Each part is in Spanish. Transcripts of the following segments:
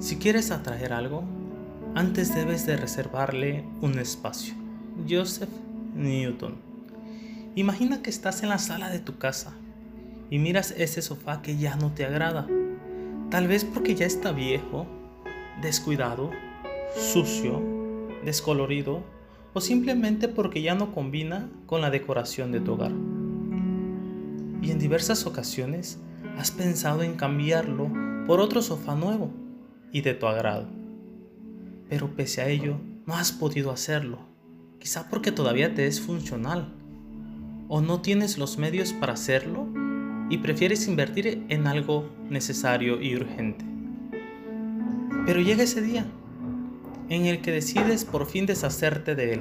Si quieres atraer algo, antes debes de reservarle un espacio. Joseph Newton. Imagina que estás en la sala de tu casa y miras ese sofá que ya no te agrada. Tal vez porque ya está viejo, descuidado, sucio, descolorido o simplemente porque ya no combina con la decoración de tu hogar. Y en diversas ocasiones has pensado en cambiarlo por otro sofá nuevo y de tu agrado. Pero pese a ello, no has podido hacerlo, quizá porque todavía te es funcional o no tienes los medios para hacerlo y prefieres invertir en algo necesario y urgente. Pero llega ese día en el que decides por fin deshacerte de él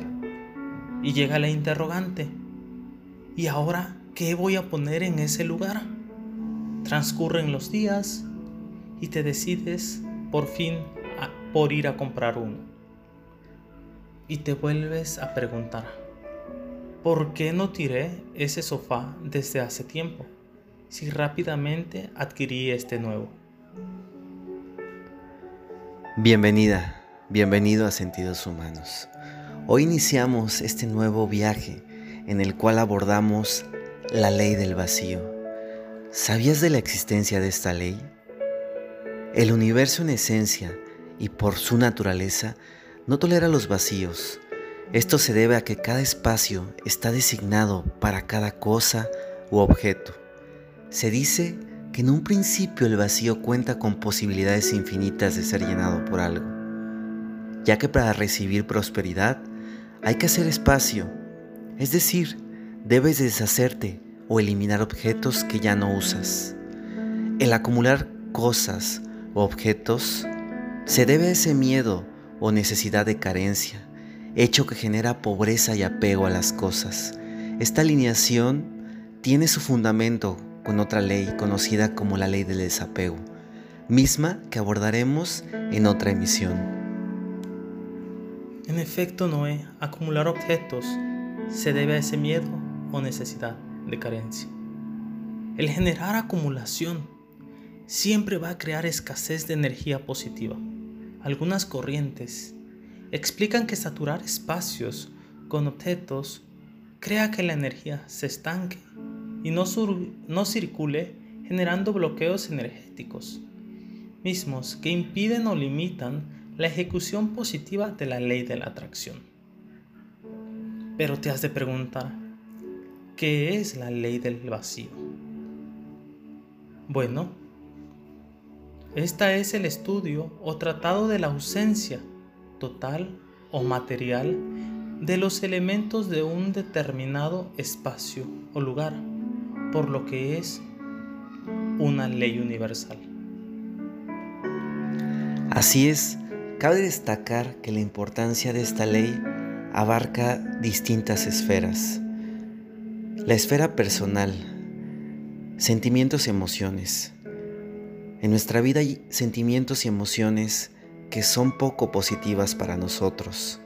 y llega la interrogante. ¿Y ahora qué voy a poner en ese lugar? Transcurren los días y te decides por fin por ir a comprar uno. Y te vuelves a preguntar, ¿por qué no tiré ese sofá desde hace tiempo si rápidamente adquirí este nuevo? Bienvenida, bienvenido a Sentidos Humanos. Hoy iniciamos este nuevo viaje en el cual abordamos la ley del vacío. ¿Sabías de la existencia de esta ley? El universo en esencia y por su naturaleza no tolera los vacíos. Esto se debe a que cada espacio está designado para cada cosa u objeto. Se dice que en un principio el vacío cuenta con posibilidades infinitas de ser llenado por algo, ya que para recibir prosperidad hay que hacer espacio, es decir, debes deshacerte o eliminar objetos que ya no usas. El acumular cosas objetos se debe a ese miedo o necesidad de carencia, hecho que genera pobreza y apego a las cosas. Esta alineación tiene su fundamento con otra ley conocida como la ley del desapego, misma que abordaremos en otra emisión. En efecto, Noé, acumular objetos se debe a ese miedo o necesidad de carencia. El generar acumulación siempre va a crear escasez de energía positiva. Algunas corrientes explican que saturar espacios con objetos crea que la energía se estanque y no, no circule generando bloqueos energéticos, mismos que impiden o limitan la ejecución positiva de la ley de la atracción. Pero te has de preguntar, ¿qué es la ley del vacío? Bueno, esta es el estudio o tratado de la ausencia total o material de los elementos de un determinado espacio o lugar, por lo que es una ley universal. Así es, cabe destacar que la importancia de esta ley abarca distintas esferas. La esfera personal, sentimientos emociones, en nuestra vida hay sentimientos y emociones que son poco positivas para nosotros.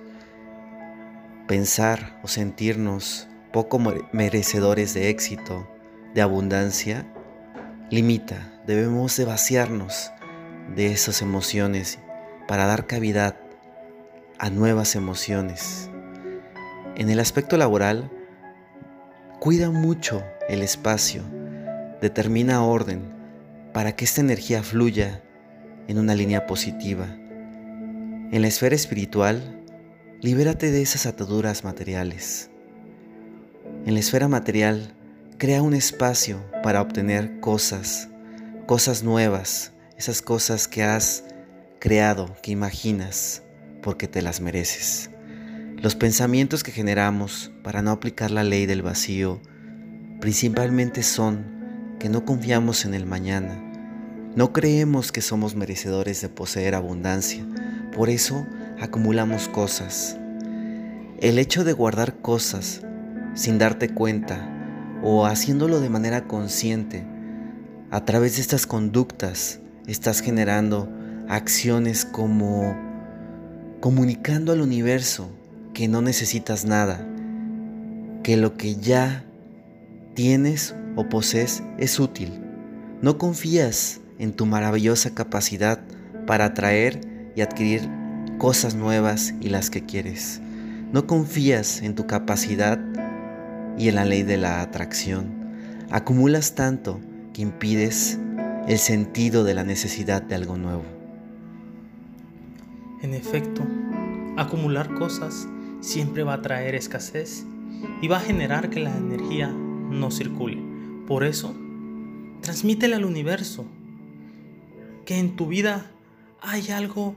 Pensar o sentirnos poco merecedores de éxito, de abundancia, limita. Debemos de vaciarnos de esas emociones para dar cavidad a nuevas emociones. En el aspecto laboral, cuida mucho el espacio, determina orden, para que esta energía fluya en una línea positiva. En la esfera espiritual, libérate de esas ataduras materiales. En la esfera material, crea un espacio para obtener cosas, cosas nuevas, esas cosas que has creado, que imaginas, porque te las mereces. Los pensamientos que generamos para no aplicar la ley del vacío principalmente son que no confiamos en el mañana. No creemos que somos merecedores de poseer abundancia, por eso acumulamos cosas. El hecho de guardar cosas sin darte cuenta o haciéndolo de manera consciente, a través de estas conductas estás generando acciones como comunicando al universo que no necesitas nada, que lo que ya tienes o posees es útil. No confías en tu maravillosa capacidad para atraer y adquirir cosas nuevas y las que quieres. No confías en tu capacidad y en la ley de la atracción. Acumulas tanto que impides el sentido de la necesidad de algo nuevo. En efecto, acumular cosas siempre va a traer escasez y va a generar que la energía no circule. Por eso, transmítele al universo que en tu vida hay algo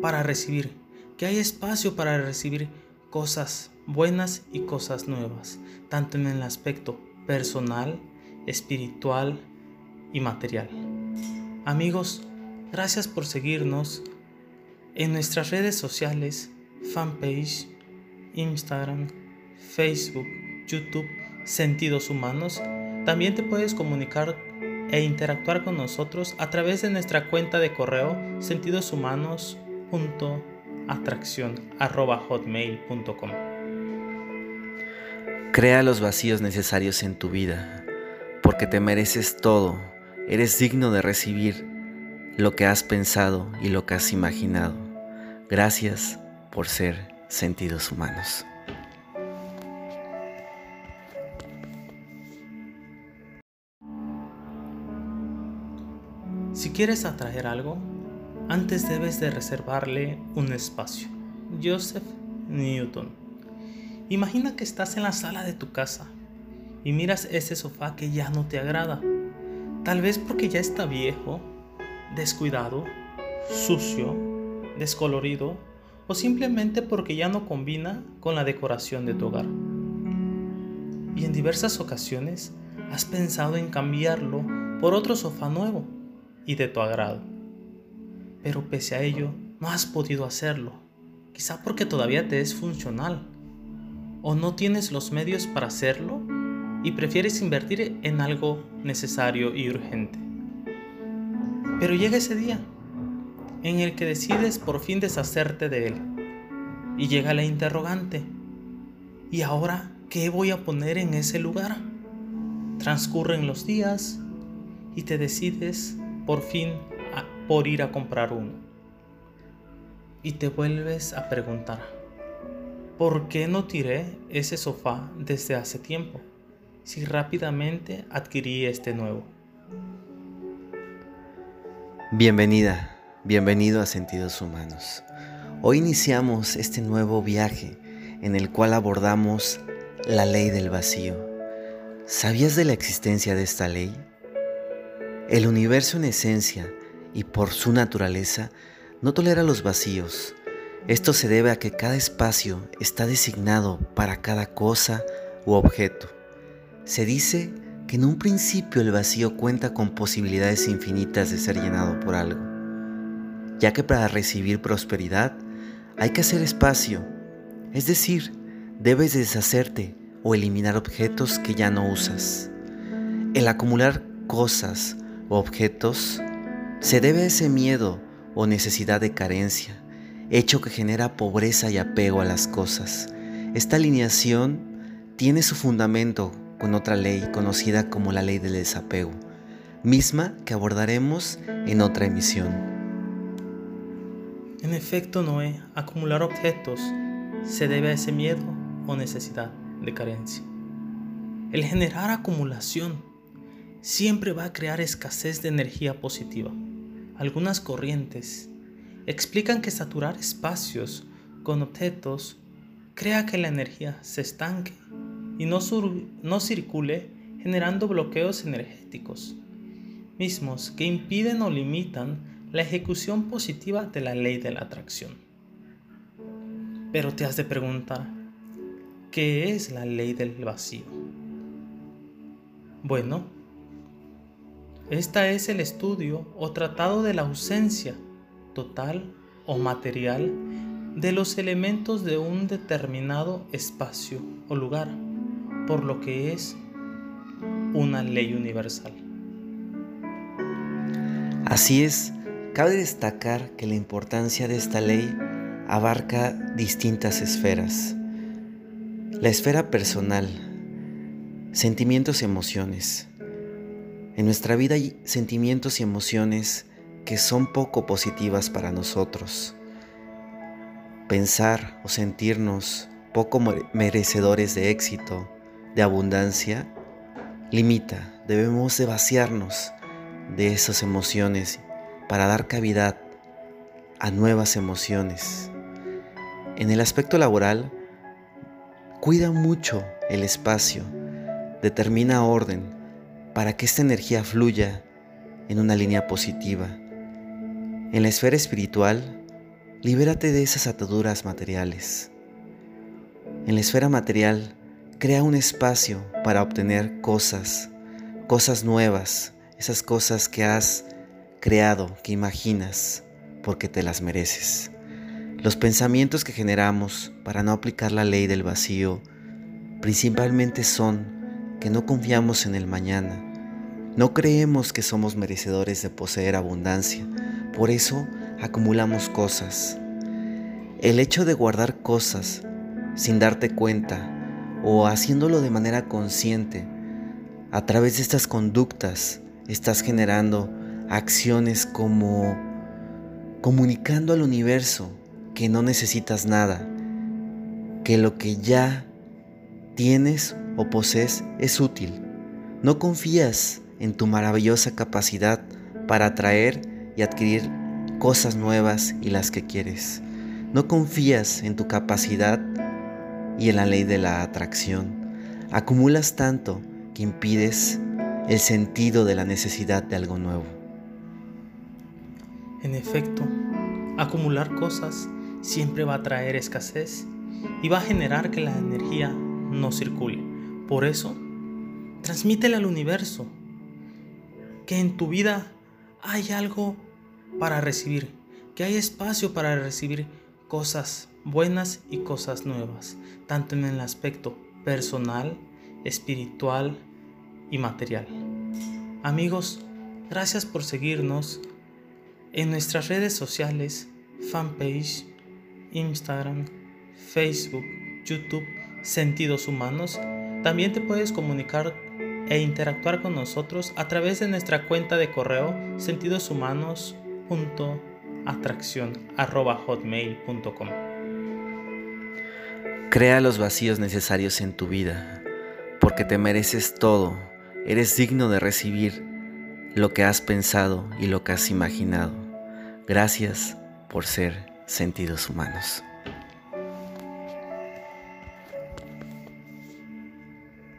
para recibir, que hay espacio para recibir cosas buenas y cosas nuevas, tanto en el aspecto personal, espiritual y material. Amigos, gracias por seguirnos en nuestras redes sociales, fanpage, Instagram, Facebook, YouTube, Sentidos Humanos. También te puedes comunicar e interactuar con nosotros a través de nuestra cuenta de correo sentidoshumanos.atracción.hotmail.com. Crea los vacíos necesarios en tu vida, porque te mereces todo, eres digno de recibir lo que has pensado y lo que has imaginado. Gracias por ser sentidos humanos. Si quieres atraer algo, antes debes de reservarle un espacio. Joseph Newton. Imagina que estás en la sala de tu casa y miras ese sofá que ya no te agrada. Tal vez porque ya está viejo, descuidado, sucio, descolorido o simplemente porque ya no combina con la decoración de tu hogar. Y en diversas ocasiones has pensado en cambiarlo por otro sofá nuevo y de tu agrado. Pero pese a ello, no has podido hacerlo, quizá porque todavía te es funcional o no tienes los medios para hacerlo y prefieres invertir en algo necesario y urgente. Pero llega ese día en el que decides por fin deshacerte de él. Y llega la interrogante. ¿Y ahora qué voy a poner en ese lugar? Transcurren los días y te decides por fin por ir a comprar uno. Y te vuelves a preguntar, ¿por qué no tiré ese sofá desde hace tiempo si rápidamente adquirí este nuevo? Bienvenida Bienvenido a Sentidos Humanos. Hoy iniciamos este nuevo viaje en el cual abordamos la ley del vacío. ¿Sabías de la existencia de esta ley? El universo en esencia y por su naturaleza no tolera los vacíos. Esto se debe a que cada espacio está designado para cada cosa u objeto. Se dice que en un principio el vacío cuenta con posibilidades infinitas de ser llenado por algo ya que para recibir prosperidad hay que hacer espacio, es decir, debes deshacerte o eliminar objetos que ya no usas. El acumular cosas objetos se debe a ese miedo o necesidad de carencia, hecho que genera pobreza y apego a las cosas. Esta alineación tiene su fundamento con otra ley conocida como la ley del desapego, misma que abordaremos en otra emisión. En efecto, Noé, acumular objetos se debe a ese miedo o necesidad de carencia. El generar acumulación siempre va a crear escasez de energía positiva. Algunas corrientes explican que saturar espacios con objetos crea que la energía se estanque y no, no circule generando bloqueos energéticos, mismos que impiden o limitan la ejecución positiva de la ley de la atracción. Pero te has de preguntar, ¿qué es la ley del vacío? Bueno, esta es el estudio o tratado de la ausencia total o material de los elementos de un determinado espacio o lugar, por lo que es una ley universal. Así es, Cabe destacar que la importancia de esta ley abarca distintas esferas. La esfera personal, sentimientos emociones. En nuestra vida hay sentimientos y emociones que son poco positivas para nosotros. Pensar o sentirnos poco merecedores de éxito, de abundancia, limita. Debemos de vaciarnos de esas emociones para dar cavidad a nuevas emociones. En el aspecto laboral, cuida mucho el espacio, determina orden para que esta energía fluya en una línea positiva. En la esfera espiritual, libérate de esas ataduras materiales. En la esfera material, crea un espacio para obtener cosas, cosas nuevas, esas cosas que has creado, que imaginas, porque te las mereces. Los pensamientos que generamos para no aplicar la ley del vacío principalmente son que no confiamos en el mañana, no creemos que somos merecedores de poseer abundancia, por eso acumulamos cosas. El hecho de guardar cosas sin darte cuenta o haciéndolo de manera consciente, a través de estas conductas estás generando acciones como comunicando al universo que no necesitas nada, que lo que ya tienes o posees es útil. No confías en tu maravillosa capacidad para atraer y adquirir cosas nuevas y las que quieres. No confías en tu capacidad y en la ley de la atracción. Acumulas tanto que impides el sentido de la necesidad de algo nuevo. En efecto, acumular cosas siempre va a traer escasez y va a generar que la energía no circule. Por eso, transmítele al universo que en tu vida hay algo para recibir, que hay espacio para recibir cosas buenas y cosas nuevas, tanto en el aspecto personal, espiritual y material. Amigos, gracias por seguirnos en nuestras redes sociales, fanpage, Instagram, Facebook, YouTube, Sentidos Humanos. También te puedes comunicar e interactuar con nosotros a través de nuestra cuenta de correo sentidoshumanos.atracción.hotmail.com. Crea los vacíos necesarios en tu vida, porque te mereces todo, eres digno de recibir lo que has pensado y lo que has imaginado. Gracias por ser sentidos humanos.